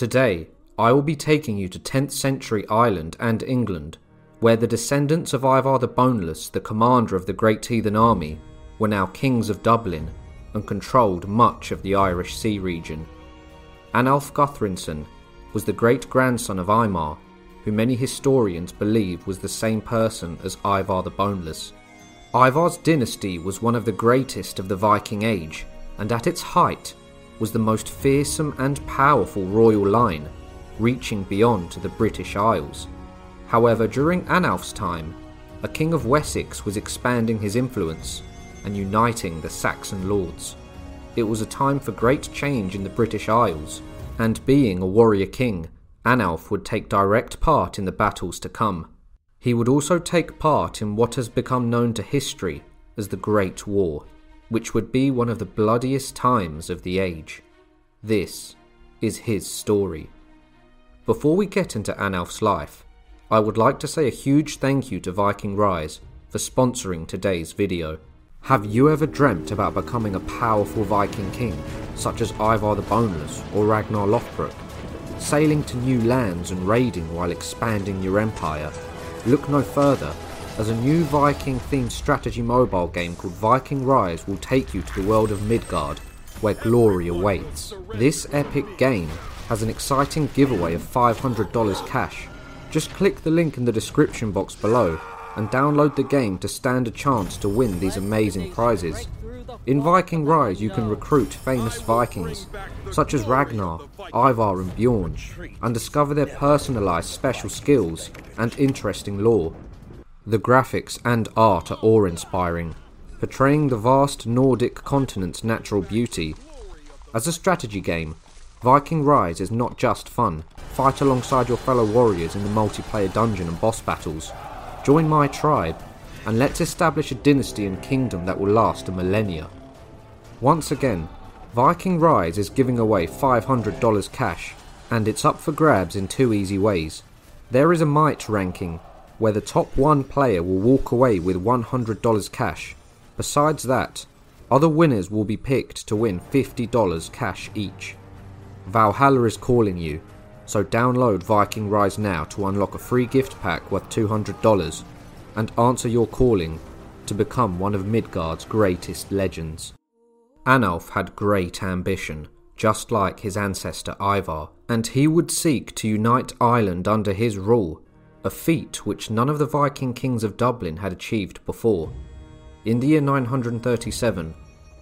Today, I will be taking you to 10th century Ireland and England, where the descendants of Ivar the Boneless, the commander of the Great Heathen Army, were now kings of Dublin and controlled much of the Irish Sea region. Analf Guthfrithson was the great grandson of Imar, who many historians believe was the same person as Ivar the Boneless. Ivar's dynasty was one of the greatest of the Viking Age, and at its height was the most fearsome and powerful royal line, reaching beyond to the British Isles. However, during Analf's time, a king of Wessex was expanding his influence and uniting the Saxon lords. It was a time for great change in the British Isles, and being a warrior king, Analf would take direct part in the battles to come. He would also take part in what has become known to history as the Great War, which would be one of the bloodiest times of the age. This is his story. Before we get into Analf's life, I would like to say a huge thank you to Viking Rise for sponsoring today's video. Have you ever dreamt about becoming a powerful Viking king, such as Ivar the Boneless or Ragnar Lothbrok? Sailing to new lands and raiding while expanding your empire? Look no further, as a new Viking themed strategy mobile game called Viking Rise will take you to the world of Midgard, where glory awaits. This epic game has an exciting giveaway of $500 cash. Just click the link in the description box below and download the game to stand a chance to win these amazing prizes. In Viking Rise, you can recruit famous Vikings, such as Ragnar, Ivar, and Bjorn, and discover their personalised special skills and interesting lore. The graphics and art are awe inspiring, portraying the vast Nordic continent's natural beauty. As a strategy game, Viking Rise is not just fun. Fight alongside your fellow warriors in the multiplayer dungeon and boss battles. Join my tribe, and let's establish a dynasty and kingdom that will last a millennia. Once again, Viking Rise is giving away $500 cash, and it's up for grabs in two easy ways. There is a might ranking, where the top one player will walk away with $100 cash. Besides that, other winners will be picked to win $50 cash each. Valhalla is calling you, so download Viking Rise now to unlock a free gift pack worth $200 and answer your calling to become one of Midgard's greatest legends. Analf had great ambition, just like his ancestor Ivar, and he would seek to unite Ireland under his rule, a feat which none of the Viking kings of Dublin had achieved before. In the year 937,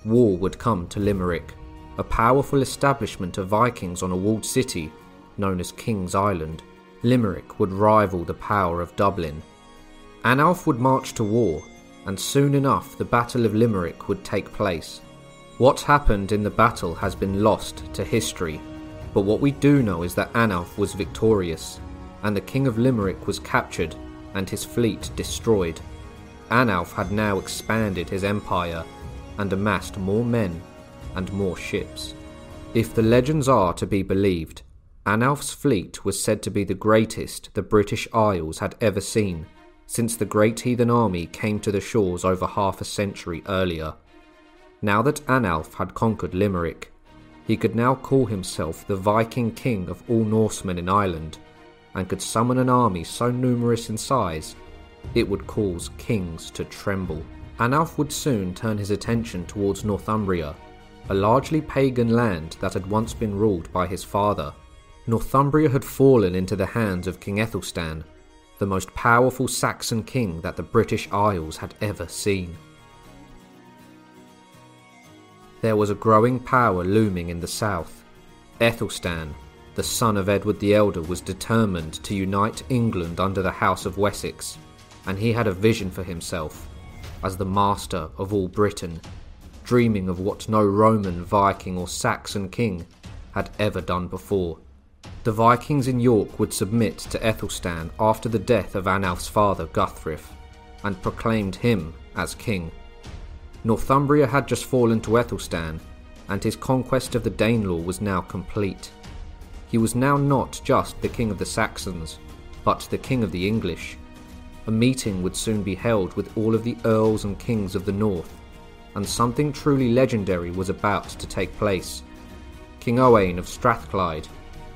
war would come to Limerick, a powerful establishment of Vikings on a walled city known as King's Island. Limerick would rival the power of Dublin. Analf would march to war, and soon enough the Battle of Limerick would take place. What happened in the battle has been lost to history, but what we do know is that Analf was victorious, and the King of Limerick was captured and his fleet destroyed. Analf had now expanded his empire and amassed more men and more ships. If the legends are to be believed, Analf's fleet was said to be the greatest the British Isles had ever seen since the Great Heathen Army came to the shores over half a century earlier. Now that Analf had conquered Limerick, he could now call himself the Viking King of all Norsemen in Ireland, and could summon an army so numerous in size it would cause kings to tremble. Analf would soon turn his attention towards Northumbria, a largely pagan land that had once been ruled by his father. Northumbria had fallen into the hands of King Ethelstan, the most powerful Saxon king that the British Isles had ever seen. There was a growing power looming in the south. Ethelstan, the son of Edward the Elder, was determined to unite England under the House of Wessex, and he had a vision for himself as the master of all Britain, dreaming of what no Roman, Viking, or Saxon king had ever done before. The Vikings in York would submit to Ethelstan after the death of Analf's father Guthfrith, and proclaimed him as king. Northumbria had just fallen to Ethelstan, and his conquest of the Danelaw was now complete. He was now not just the king of the Saxons, but the king of the English. A meeting would soon be held with all of the earls and kings of the north, and something truly legendary was about to take place. King Owain of Strathclyde,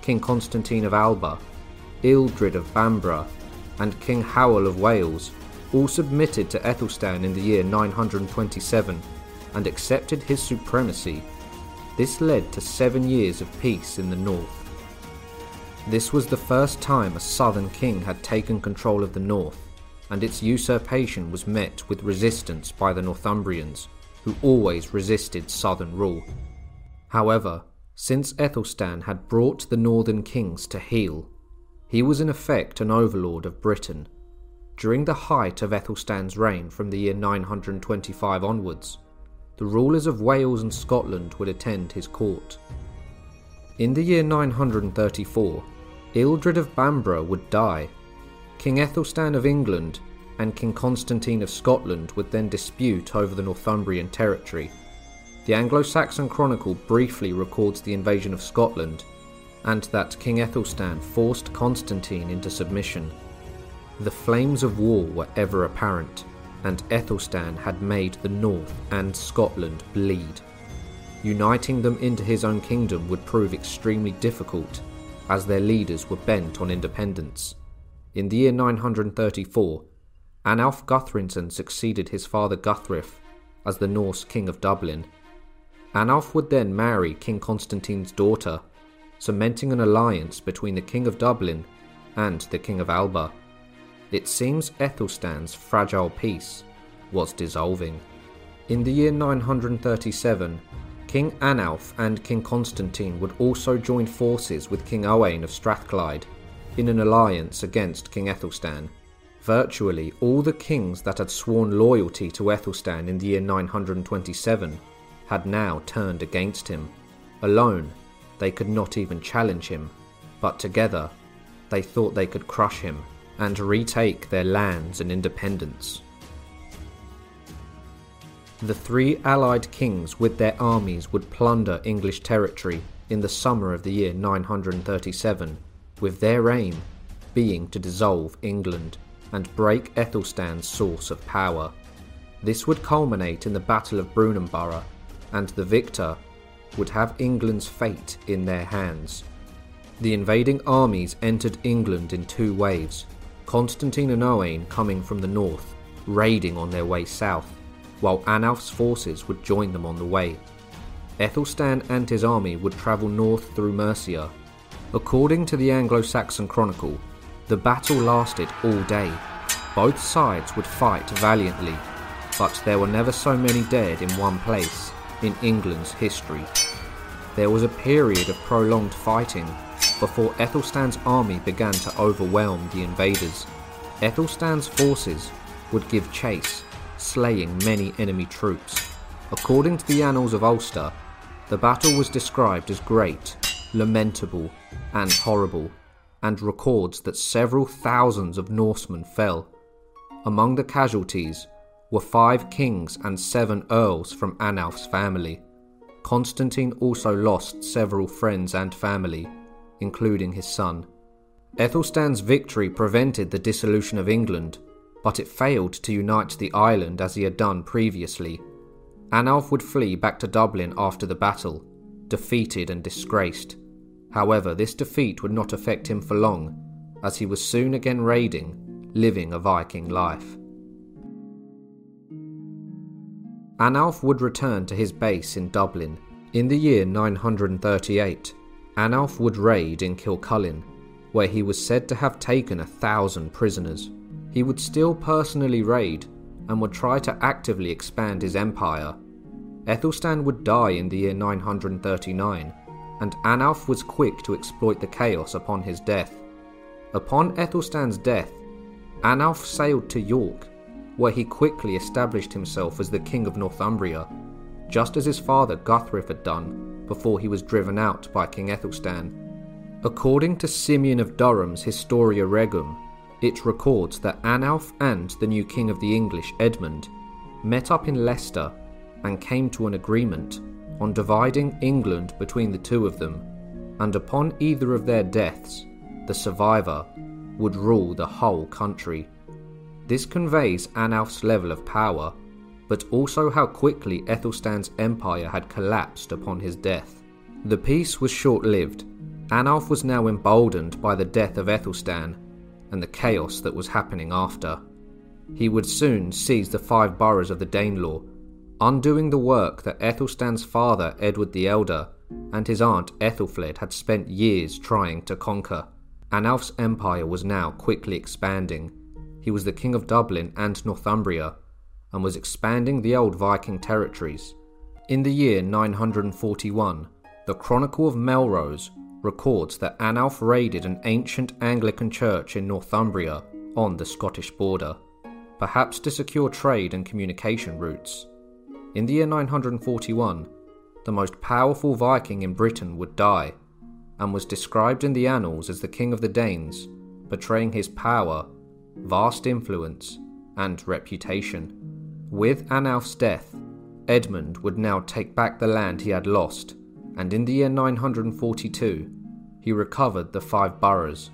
King Constantine of Alba, Ealdred of Bamborough, and King Howell of Wales all submitted to Ethelstan in the year 927 and accepted his supremacy. This led to seven years of peace in the north. This was the first time a southern king had taken control of the north, and its usurpation was met with resistance by the Northumbrians, who always resisted southern rule. However, since Ethelstan had brought the northern kings to heel, he was in effect an overlord of Britain. During the height of Ethelstan's reign from the year 925 onwards, the rulers of Wales and Scotland would attend his court. In the year 934, Ealdred of Bamborough would die. King Ethelstan of England and King Constantine of Scotland would then dispute over the Northumbrian territory. The Anglo Saxon Chronicle briefly records the invasion of Scotland and that King Ethelstan forced Constantine into submission. The flames of war were ever apparent, and Ethelstan had made the North and Scotland bleed. Uniting them into his own kingdom would prove extremely difficult as their leaders were bent on independence. In the year 934, Analf Guthfrithson succeeded his father Guthfrith as the Norse king of Dublin. Analf would then marry King Constantine's daughter, cementing an alliance between the King of Dublin and the King of Alba. It seems Ethelstan's fragile peace was dissolving. In the year 937, King Analf and King Constantine would also join forces with King Owain of Strathclyde in an alliance against King Ethelstan. Virtually all the kings that had sworn loyalty to Ethelstan in the year 927 had now turned against him. Alone, they could not even challenge him, but together, they thought they could crush him and retake their lands and independence. The three allied kings with their armies would plunder English territory in the summer of the year 937, with their aim being to dissolve England and break Ethelstan's source of power. This would culminate in the Battle of Brunanburh, and the victor would have England's fate in their hands. The invading armies entered England in two waves, Constantine and Owain coming from the north, raiding on their way south, while Analf's forces would join them on the way. Ethelstan and his army would travel north through Mercia. According to the Anglo Saxon Chronicle, the battle lasted all day. Both sides would fight valiantly, but there were never so many dead in one place in England's history. There was a period of prolonged fighting before Ethelstan's army began to overwhelm the invaders. Ethelstan's forces would give chase slaying many enemy troops. According to the Annals of Ulster, the battle was described as great, lamentable, and horrible, and records that several thousands of Norsemen fell. Among the casualties were five kings and seven earls from Analf's family. Constantine also lost several friends and family, including his son. Ethelstan's victory prevented the dissolution of England but it failed to unite the island as he had done previously. Analf would flee back to Dublin after the battle, defeated and disgraced. However, this defeat would not affect him for long, as he was soon again raiding, living a Viking life. Analf would return to his base in Dublin. In the year 938, Analf would raid in Kilcullen, where he was said to have taken a thousand prisoners he would still personally raid and would try to actively expand his empire. Ethelstan would die in the year 939, and Analf was quick to exploit the chaos upon his death. Upon Ethelstan's death, Analf sailed to York, where he quickly established himself as the king of Northumbria, just as his father Guthfrith had done before he was driven out by King Ethelstan. According to Simeon of Durham's Historia Regum, it records that Analf and the new king of the English, Edmund, met up in Leicester and came to an agreement on dividing England between the two of them, and upon either of their deaths, the survivor would rule the whole country. This conveys Analf's level of power, but also how quickly Ethelstan's empire had collapsed upon his death. The peace was short lived, Analf was now emboldened by the death of Ethelstan and the chaos that was happening after. He would soon seize the five boroughs of the Danelaw, undoing the work that Ethelstan's father Edward the Elder and his aunt Ethelfled had spent years trying to conquer. Analf's empire was now quickly expanding. He was the king of Dublin and Northumbria, and was expanding the old Viking territories. In the year 941, the Chronicle of Melrose records that Analf raided an ancient Anglican church in Northumbria on the Scottish border, perhaps to secure trade and communication routes. In the year 941, the most powerful Viking in Britain would die, and was described in the annals as the King of the Danes, betraying his power, vast influence, and reputation. With Analf's death, Edmund would now take back the land he had lost, and in the year 942, he recovered the five boroughs,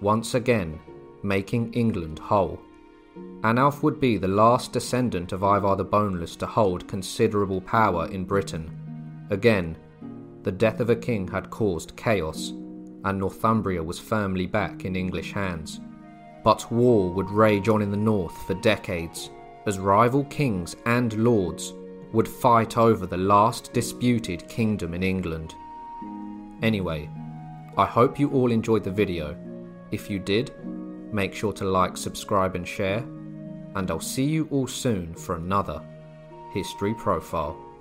once again making England whole. Analf would be the last descendant of Ivar the Boneless to hold considerable power in Britain. Again, the death of a king had caused chaos, and Northumbria was firmly back in English hands. But war would rage on in the north for decades, as rival kings and lords would fight over the last disputed kingdom in England. Anyway, I hope you all enjoyed the video. If you did, make sure to like, subscribe, and share, and I'll see you all soon for another History Profile.